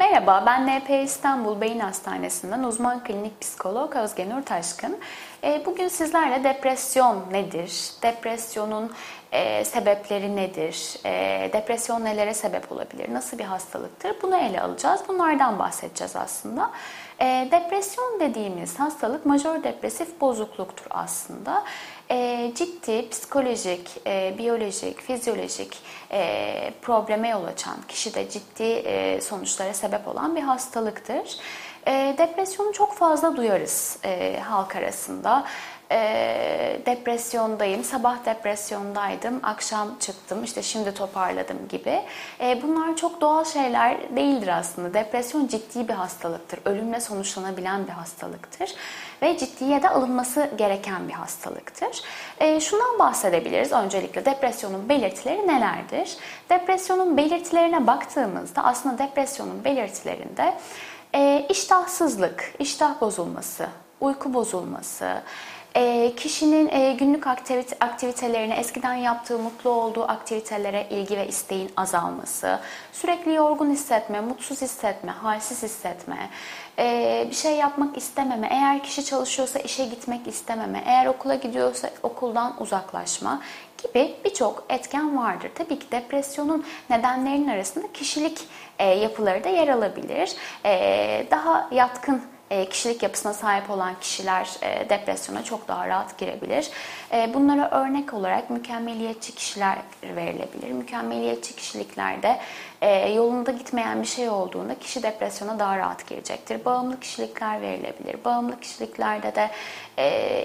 Merhaba, ben NP İstanbul Beyin Hastanesi'nden uzman klinik psikolog Özge Nur Taşkın. Ee, bugün sizlerle depresyon nedir, depresyonun e, sebepleri nedir, e, depresyon nelere sebep olabilir, nasıl bir hastalıktır bunu ele alacağız. Bunlardan bahsedeceğiz aslında. E, depresyon dediğimiz hastalık majör depresif bozukluktur aslında. ciddi psikolojik, biyolojik, fizyolojik probleme yol açan, kişide ciddi sonuçlara sebep olan bir hastalıktır. E, depresyonu çok fazla duyarız e, halk arasında. E, depresyondayım, sabah depresyondaydım, akşam çıktım, işte şimdi toparladım gibi. E, bunlar çok doğal şeyler değildir aslında. Depresyon ciddi bir hastalıktır, ölümle sonuçlanabilen bir hastalıktır ve ciddiye de alınması gereken bir hastalıktır. E, şundan bahsedebiliriz öncelikle depresyonun belirtileri nelerdir? Depresyonun belirtilerine baktığımızda aslında depresyonun belirtilerinde e, iştahsızlık, iştah bozulması, uyku bozulması, e, kişinin e, günlük aktivite, aktivitelerine, eskiden yaptığı mutlu olduğu aktivitelere ilgi ve isteğin azalması, sürekli yorgun hissetme, mutsuz hissetme, halsiz hissetme, e, bir şey yapmak istememe, eğer kişi çalışıyorsa işe gitmek istememe, eğer okula gidiyorsa okuldan uzaklaşma gibi birçok etken vardır. Tabii ki depresyonun nedenlerinin arasında kişilik yapıları da yer alabilir. E, daha yatkın e, kişilik yapısına sahip olan kişiler e, depresyona çok daha rahat girebilir. E, bunlara örnek olarak mükemmeliyetçi kişiler verilebilir. Mükemmeliyetçi kişiliklerde yolunda gitmeyen bir şey olduğunda kişi depresyona daha rahat girecektir. Bağımlı kişilikler verilebilir. Bağımlı kişiliklerde de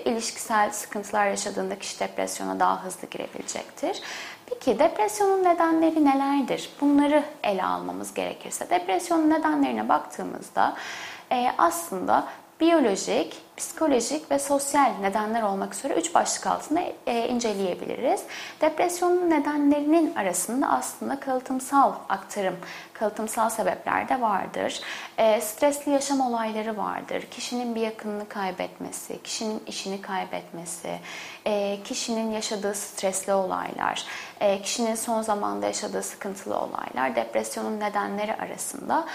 ilişkisel sıkıntılar yaşadığında kişi depresyona daha hızlı girebilecektir. Peki depresyonun nedenleri nelerdir? Bunları ele almamız gerekirse depresyonun nedenlerine baktığımızda e, aslında biyolojik, psikolojik ve sosyal nedenler olmak üzere üç başlık altında e, inceleyebiliriz. Depresyonun nedenlerinin arasında aslında kalıtımsal aktarım, kalıtımsal sebepler de vardır. E, stresli yaşam olayları vardır. Kişinin bir yakınını kaybetmesi, kişinin işini kaybetmesi, e, kişinin yaşadığı stresli olaylar, e, kişinin son zamanda yaşadığı sıkıntılı olaylar depresyonun nedenleri arasında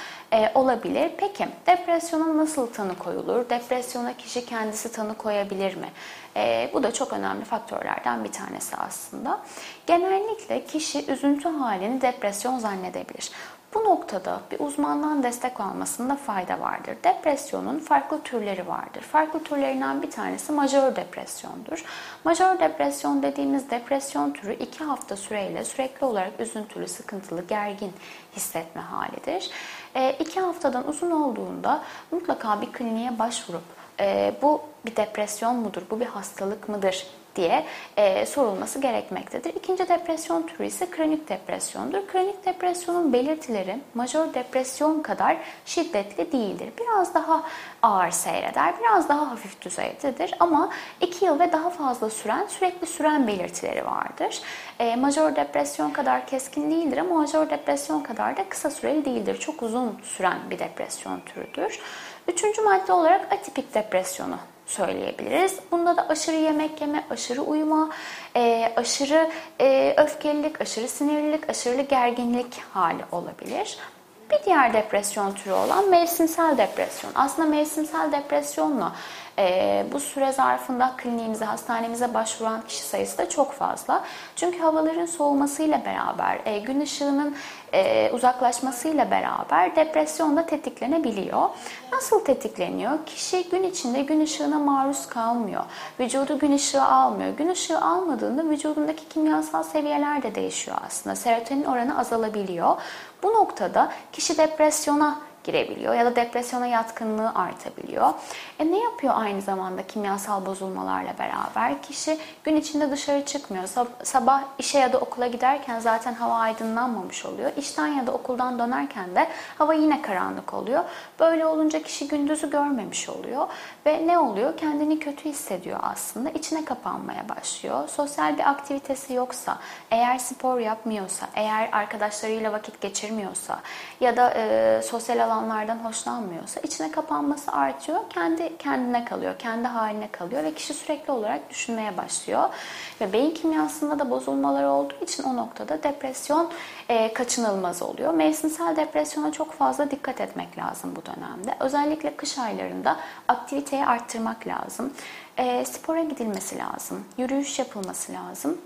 olabilir. Peki depresyona nasıl tanı koyulur? Depresyona kişi kendisi tanı koyabilir mi? E, bu da çok önemli faktörlerden bir tanesi aslında. Genellikle kişi üzüntü halini depresyon zannedebilir. Bu noktada bir uzmandan destek almasında fayda vardır. Depresyonun farklı türleri vardır. Farklı türlerinden bir tanesi majör depresyondur. Majör depresyon dediğimiz depresyon türü iki hafta süreyle sürekli olarak üzüntülü, sıkıntılı, gergin hissetme halidir. E, iki haftadan uzun olduğunda mutlaka bir kliniğe başvurup e, bu bir depresyon mudur, bu bir hastalık mıdır diye e, sorulması gerekmektedir. İkinci depresyon türü ise kronik depresyondur. Kronik depresyonun belirtileri majör depresyon kadar şiddetli değildir. Biraz daha ağır seyreder, biraz daha hafif düzeydedir ama 2 yıl ve daha fazla süren, sürekli süren belirtileri vardır. E, majör depresyon kadar keskin değildir ama majör depresyon kadar da kısa süreli değildir. Çok uzun süren bir depresyon türüdür. Üçüncü madde olarak atipik depresyonu söyleyebiliriz. Bunda da aşırı yemek yeme, aşırı uyuma, e, aşırı e, öfkelilik, aşırı sinirlilik, aşırı gerginlik hali olabilir. Bir diğer depresyon türü olan mevsimsel depresyon. Aslında mevsimsel depresyonla e, bu süre zarfında kliniğimize, hastanemize başvuran kişi sayısı da çok fazla. Çünkü havaların soğumasıyla beraber, e, gün ışığının e, uzaklaşmasıyla beraber depresyon da tetiklenebiliyor. Nasıl tetikleniyor? Kişi gün içinde gün ışığına maruz kalmıyor. Vücudu gün ışığı almıyor. Gün ışığı almadığında vücudundaki kimyasal seviyeler de değişiyor aslında. Serotonin oranı azalabiliyor. Bu noktada kişi depresyona girebiliyor ya da depresyona yatkınlığı artabiliyor. E ne yapıyor aynı zamanda kimyasal bozulmalarla beraber? Kişi gün içinde dışarı çıkmıyor. Sabah işe ya da okula giderken zaten hava aydınlanmamış oluyor. İşten ya da okuldan dönerken de hava yine karanlık oluyor. Böyle olunca kişi gündüzü görmemiş oluyor ve ne oluyor? Kendini kötü hissediyor aslında. İçine kapanmaya başlıyor. Sosyal bir aktivitesi yoksa, eğer spor yapmıyorsa, eğer arkadaşlarıyla vakit geçirmiyorsa ya da e, sosyal alanlardan hoşlanmıyorsa içine kapanması artıyor. Kendi kendine kalıyor, kendi haline kalıyor ve kişi sürekli olarak düşünmeye başlıyor. Ve beyin kimyasında da bozulmalar olduğu için o noktada depresyon e, kaçınılmaz oluyor. Mevsimsel depresyona çok fazla dikkat etmek lazım bu dönemde. Özellikle kış aylarında aktiviteyi arttırmak lazım. E, spora gidilmesi lazım. Yürüyüş yapılması lazım.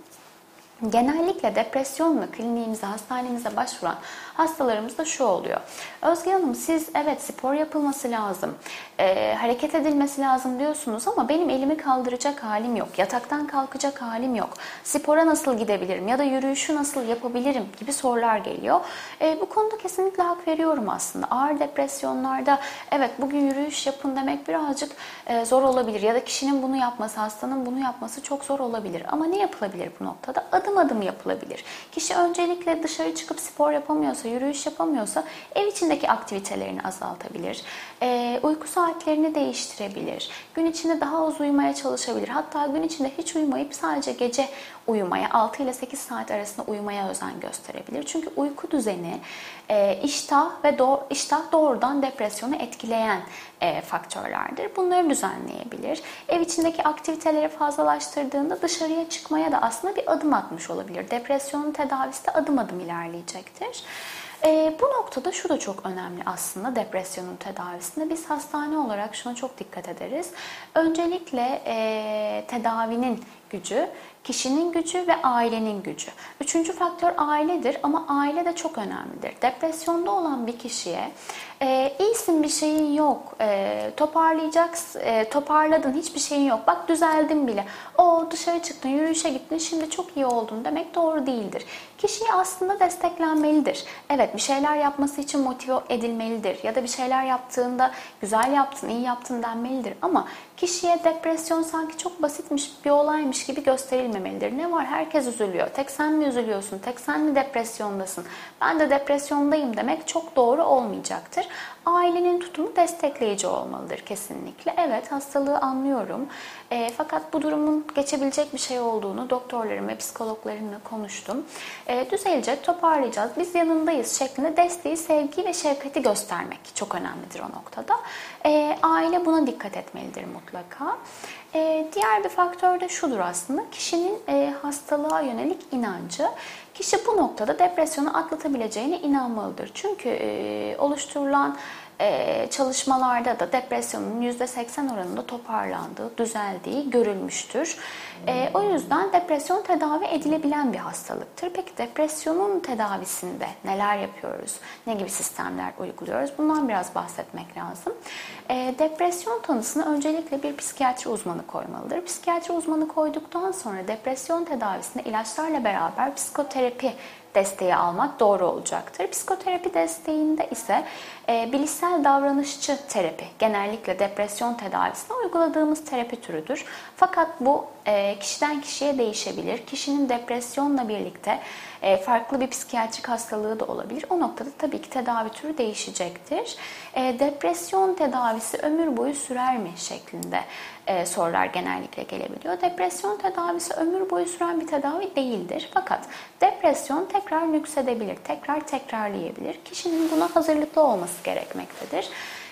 Genellikle depresyonla kliniğimize, hastanemize başvuran hastalarımızda şu oluyor. Özge Hanım siz evet spor yapılması lazım, e, hareket edilmesi lazım diyorsunuz ama benim elimi kaldıracak halim yok, yataktan kalkacak halim yok, spora nasıl gidebilirim ya da yürüyüşü nasıl yapabilirim gibi sorular geliyor. E, bu konuda kesinlikle hak veriyorum aslında. Ağır depresyonlarda evet bugün yürüyüş yapın demek birazcık e, zor olabilir ya da kişinin bunu yapması, hastanın bunu yapması çok zor olabilir. Ama ne yapılabilir bu noktada? Adım adım yapılabilir. Kişi öncelikle dışarı çıkıp spor yapamıyorsa, yürüyüş yapamıyorsa ev içindeki aktivitelerini azaltabilir. E, uyku saatlerini değiştirebilir. Gün içinde daha az uyumaya çalışabilir. Hatta gün içinde hiç uyumayıp sadece gece uyumaya, 6 ile 8 saat arasında uyumaya özen gösterebilir. Çünkü uyku düzeni e, iştah ve do iştah doğrudan depresyonu etkileyen e, faktörlerdir. Bunları düzenleyebilir. Ev içindeki aktiviteleri fazlalaştırdığında dışarıya çıkmaya da aslında bir adım atmış olabilir. Depresyonun tedavisi de adım adım ilerleyecektir. E, bu noktada şu da çok önemli aslında depresyonun tedavisinde. Biz hastane olarak şuna çok dikkat ederiz. Öncelikle e, tedavinin gücü, kişinin gücü ve ailenin gücü. Üçüncü faktör ailedir ama aile de çok önemlidir. Depresyonda olan bir kişiye e, iyisin bir şeyin yok, e, toparlayacaksın, e, toparladın hiçbir şeyin yok, bak düzeldin bile, o dışarı çıktın, yürüyüşe gittin, şimdi çok iyi oldun demek doğru değildir. Kişi aslında desteklenmelidir. Evet bir şeyler yapması için motive edilmelidir ya da bir şeyler yaptığında güzel yaptın, iyi yaptın denmelidir ama kişiye depresyon sanki çok basitmiş bir olaymış gibi gösterilmemelidir. Ne var? Herkes üzülüyor. Tek sen mi üzülüyorsun? Tek sen mi depresyondasın? Ben de depresyondayım demek çok doğru olmayacaktır. Ailenin tutumu destekleyici olmalıdır kesinlikle. Evet hastalığı anlıyorum. E, fakat bu durumun geçebilecek bir şey olduğunu doktorlarım ve psikologlarımla konuştum. E, düzelecek, toparlayacağız, biz yanındayız şeklinde desteği, sevgi ve şefkati göstermek çok önemlidir o noktada. E, aile buna dikkat etmelidir mutlaka. E, diğer bir faktör de şudur aslında. Kişinin e, hastalığa yönelik inancı. Kişi bu noktada depresyonu atlatabileceğine inanmalıdır. Çünkü e, oluşturulan e, çalışmalarda da depresyonun %80 oranında toparlandığı, düzeldiği görülmüştür. E, o yüzden depresyon tedavi edilebilen bir hastalıktır. Peki depresyonun tedavisinde neler yapıyoruz? Ne gibi sistemler uyguluyoruz? Bundan biraz bahsetmek lazım. E, depresyon tanısını öncelikle bir psikiyatri uzmanı koymalıdır. Psikiyatri uzmanı koyduktan sonra depresyon tedavisinde ilaçlarla beraber psikoterapi desteği almak doğru olacaktır. Psikoterapi desteğinde ise e, bilişsel davranışçı terapi genellikle depresyon tedavisinde uyguladığımız terapi türüdür. Fakat bu e, kişiden kişiye değişebilir. Kişinin depresyonla birlikte e, farklı bir psikiyatrik hastalığı da olabilir. O noktada tabii ki tedavi türü değişecektir. E, depresyon tedavisi ömür boyu sürer mi şeklinde e, sorular genellikle gelebiliyor. Depresyon tedavisi ömür boyu süren bir tedavi değildir. Fakat depresyon tekrar nüksedebilir, tekrar tekrarlayabilir. Kişinin buna hazırlıklı olması gerekmektedir.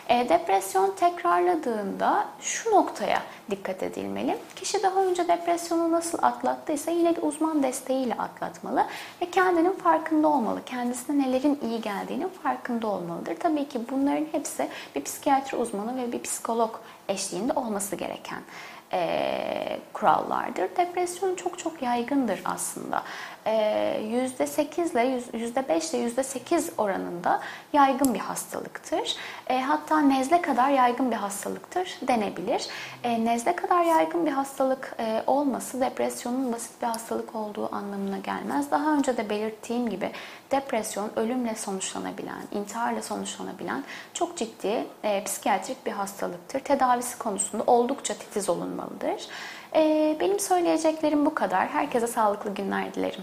E, depresyon tekrarladığında şu noktaya dikkat edilmeli. Kişi daha önce depresyonu nasıl atlattıysa yine bir uzman desteğiyle atlatmalı ve kendinin farkında olmalı. Kendisine nelerin iyi geldiğinin farkında olmalıdır. Tabii ki bunların hepsi bir psikiyatri uzmanı ve bir psikolog eşliğinde olması gereken e, kurallardır. Depresyon çok çok yaygındır aslında. E, %8 ile %5 ile %8 oranında yaygın bir hastalıktır. E, hatta nezle kadar yaygın bir hastalıktır denebilir. E, nezle kadar yaygın bir hastalık e, olması depresyonun basit bir hastalık olduğu anlamına gelmez. Daha önce de belirttiğim gibi depresyon ölümle sonuçlanabilen, intiharla sonuçlanabilen çok ciddi e, psikiyatrik bir hastalıktır. Tedavisi konusunda oldukça titiz olunmalıdır. E, benim söyleyeceklerim bu kadar. Herkese sağlıklı günler dilerim.